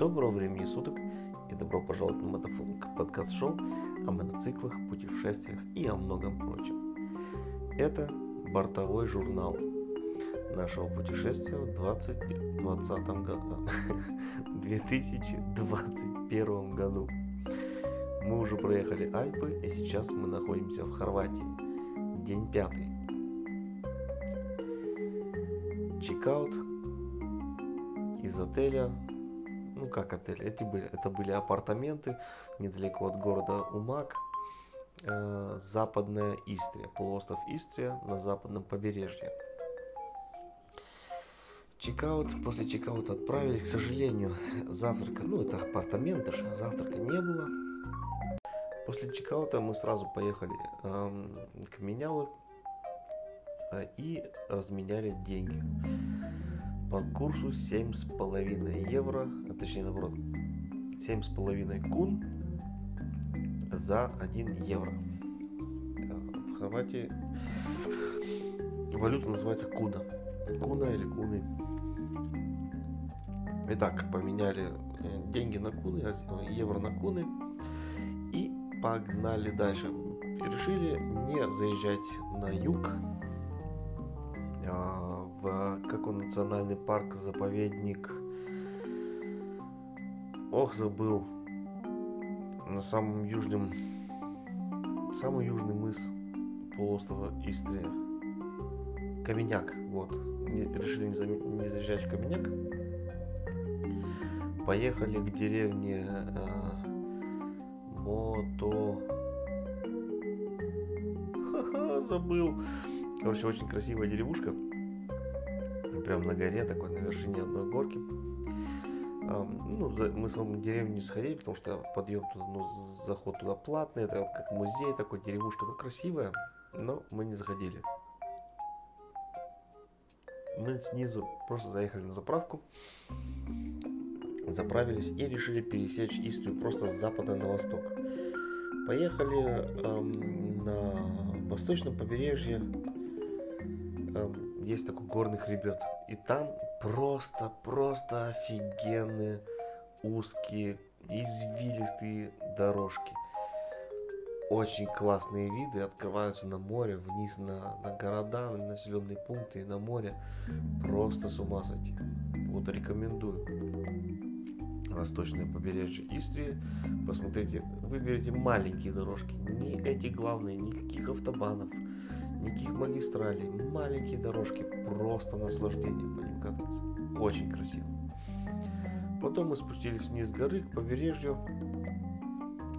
Доброго времени суток и добро пожаловать на Мотофонк, подкаст-шоу о мотоциклах, путешествиях и о многом прочем. Это бортовой журнал нашего путешествия в 2020 году, 2021 году. Мы уже проехали Альпы и сейчас мы находимся в Хорватии. День пятый. Чекаут из отеля ну как отель, эти были, это были апартаменты недалеко от города Умак, э, западная Истрия, полуостров Истрия на западном побережье. Чекаут, после чекаута отправились, к сожалению, завтрака, ну это апартаменты же, завтрака не было. После чекаута мы сразу поехали э, к менялу э, и разменяли деньги по курсу 7,5 евро, а точнее наоборот, 7,5 кун за 1 евро. В Хорватии валюта называется куна. Куна или куны. Итак, поменяли э, деньги на куны, э, евро на куны и погнали дальше. Решили не заезжать на юг, в как он национальный парк, заповедник. Ох, забыл. На самом южном, самый южный мыс полуострова Истрия. Каменяк, вот. Не, решили не, за, не заезжать в Каменяк. Поехали к деревне э, Мото... Ха-ха, забыл. Короче, очень красивая деревушка. Прям на горе, такой на вершине одной горки. Ну, мы с вами в деревню не сходили, потому что подъем туда, ну, заход туда платный, это как музей такой, деревушка, ну, красивая, но мы не заходили. Мы снизу просто заехали на заправку, заправились и решили пересечь Истрию просто с запада на восток. Поехали эм, на восточном побережье есть такой горный хребет. И там просто, просто офигенные узкие, извилистые дорожки. Очень классные виды открываются на море, вниз на, на города, на населенные пункты и на море. Просто с ума сойти. Вот рекомендую. Восточное побережье Истрии. Посмотрите, выберите маленькие дорожки. Не эти главные, никаких автобанов никаких магистралей, маленькие дорожки, просто наслаждение по ним кататься. Очень красиво. Потом мы спустились вниз горы к побережью.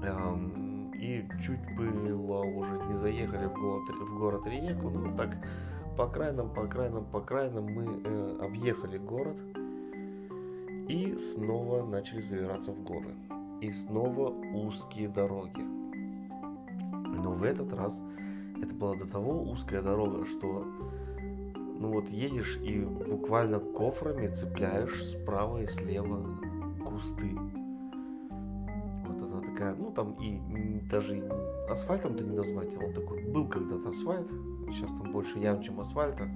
Эм, и чуть было уже не заехали в город, в город Риеку, но так по окраинам, по окраинам, по окраинам мы э, объехали город и снова начали забираться в горы. И снова узкие дороги. Но в этот раз это была до того узкая дорога, что ну вот едешь и буквально кофрами цепляешь справа и слева кусты. Вот это такая, ну там и даже асфальтом-то не назвать, он такой был когда-то асфальт, сейчас там больше ям, чем асфальта.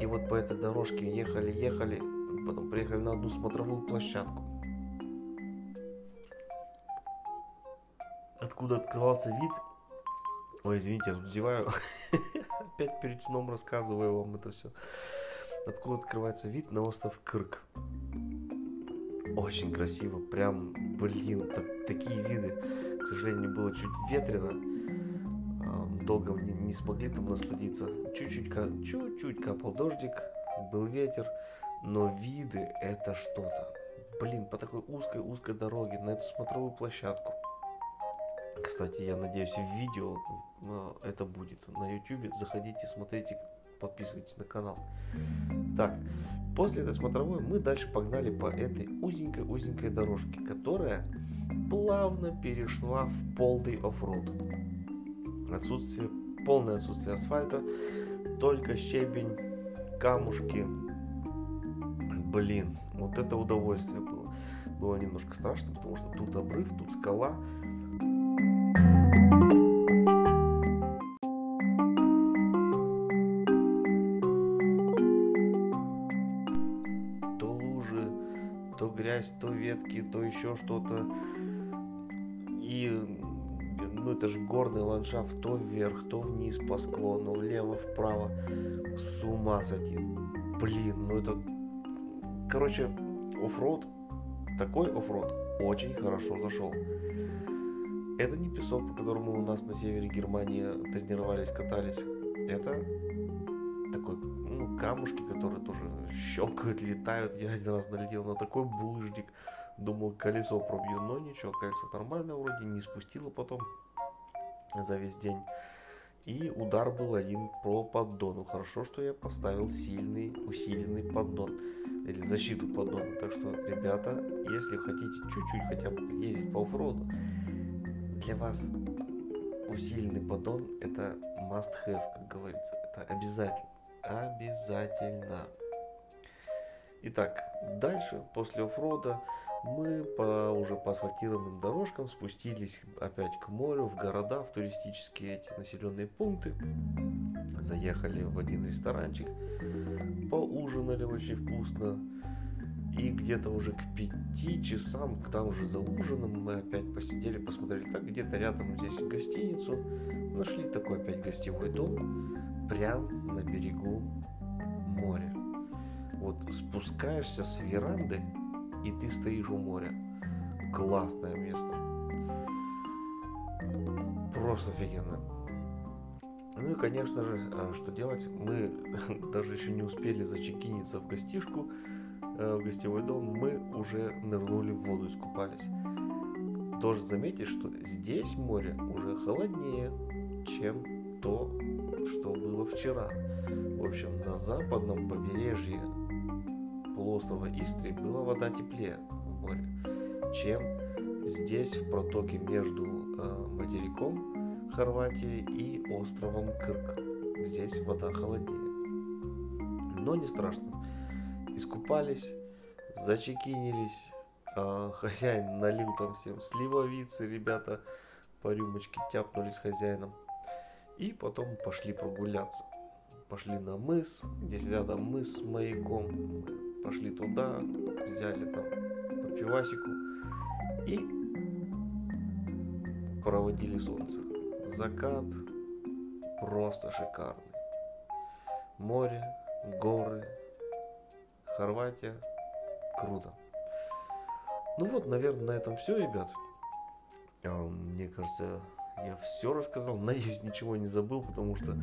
И вот по этой дорожке ехали, ехали, потом приехали на одну смотровую площадку. Откуда открывался вид Ой, извините, я тут зеваю. Опять перед сном рассказываю вам это все. Откуда открывается вид на остров Кырк. Очень красиво, прям, блин, так, такие виды. К сожалению, было чуть ветрено. Долго не, не смогли там насладиться. Чуть-чуть, чуть-чуть капал дождик, был ветер. Но виды это что-то. Блин, по такой узкой-узкой дороге на эту смотровую площадку кстати, я надеюсь, в видео э, это будет на YouTube. Заходите, смотрите, подписывайтесь на канал. Так, после этой смотровой мы дальше погнали по этой узенькой-узенькой дорожке, которая плавно перешла в полный оффроуд. Отсутствие, полное отсутствие асфальта, только щебень, камушки. Блин, вот это удовольствие было. Было немножко страшно, потому что тут обрыв, тут скала, грязь, то ветки, то еще что-то. И ну это же горный ландшафт, то вверх, то вниз по склону, влево, вправо. С ума сойти. Блин, ну это... Короче, оффроуд, такой оффроуд очень хорошо зашел. Это не песок, по которому у нас на севере Германии тренировались, катались. Это такой, ну, камушки, которые тоже щелкают, летают. Я один раз налетел на такой булыжник. Думал, колесо пробью, но ничего, колесо нормально вроде, не спустило потом за весь день. И удар был один по поддону. Хорошо, что я поставил сильный, усиленный поддон. Или защиту поддона. Так что, ребята, если хотите чуть-чуть хотя бы ездить по оффроуду, для вас усиленный поддон это must have, как говорится. Это обязательно. Обязательно. Итак, дальше, после оффрода, мы по уже по асфальтированным дорожкам спустились опять к морю, в города, в туристические эти населенные пункты. Заехали в один ресторанчик, поужинали очень вкусно. И где-то уже к пяти часам, там уже за ужином, мы опять посидели, посмотрели. Так, где-то рядом здесь гостиницу. Нашли такой опять гостевой дом, прям на берегу моря. Вот спускаешься с веранды, и ты стоишь у моря. Классное место. Просто офигенно. Ну и, конечно же, а, что делать? Мы даже еще не успели зачекиниться в гостишку, э, в гостевой дом, мы уже нырнули в воду, искупались. Должен заметить, что здесь море уже холоднее, чем то, что было вчера. В общем, на западном побережье полуострова Истрии была вода теплее в море, чем здесь в протоке между э, материком Хорватии и островом Кырк. Здесь вода холоднее. Но не страшно. Искупались, зачекинились, э, хозяин налил там всем сливовицы, ребята по рюмочке тяпнули с хозяином. И потом пошли прогуляться. Пошли на мыс, здесь рядом мыс с маяком пошли туда, взяли там по пивасику и проводили солнце. Закат просто шикарный. Море, горы, Хорватия. Круто. Ну вот, наверное, на этом все, ребят. А, мне кажется, я все рассказал. Надеюсь, ничего не забыл, потому что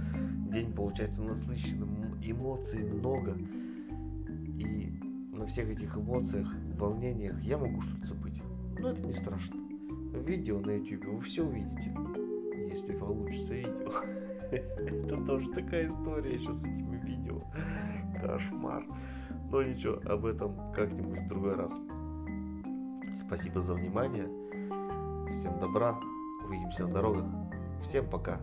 день получается насыщенным. Эмоций много на всех этих эмоциях, волнениях я могу что-то забыть. Но это не страшно. Видео на YouTube вы все увидите, если получится видео. Это тоже такая история еще с этими видео. Кошмар. Но ничего, об этом как-нибудь в другой раз. Спасибо за внимание. Всем добра. Увидимся на дорогах. Всем пока.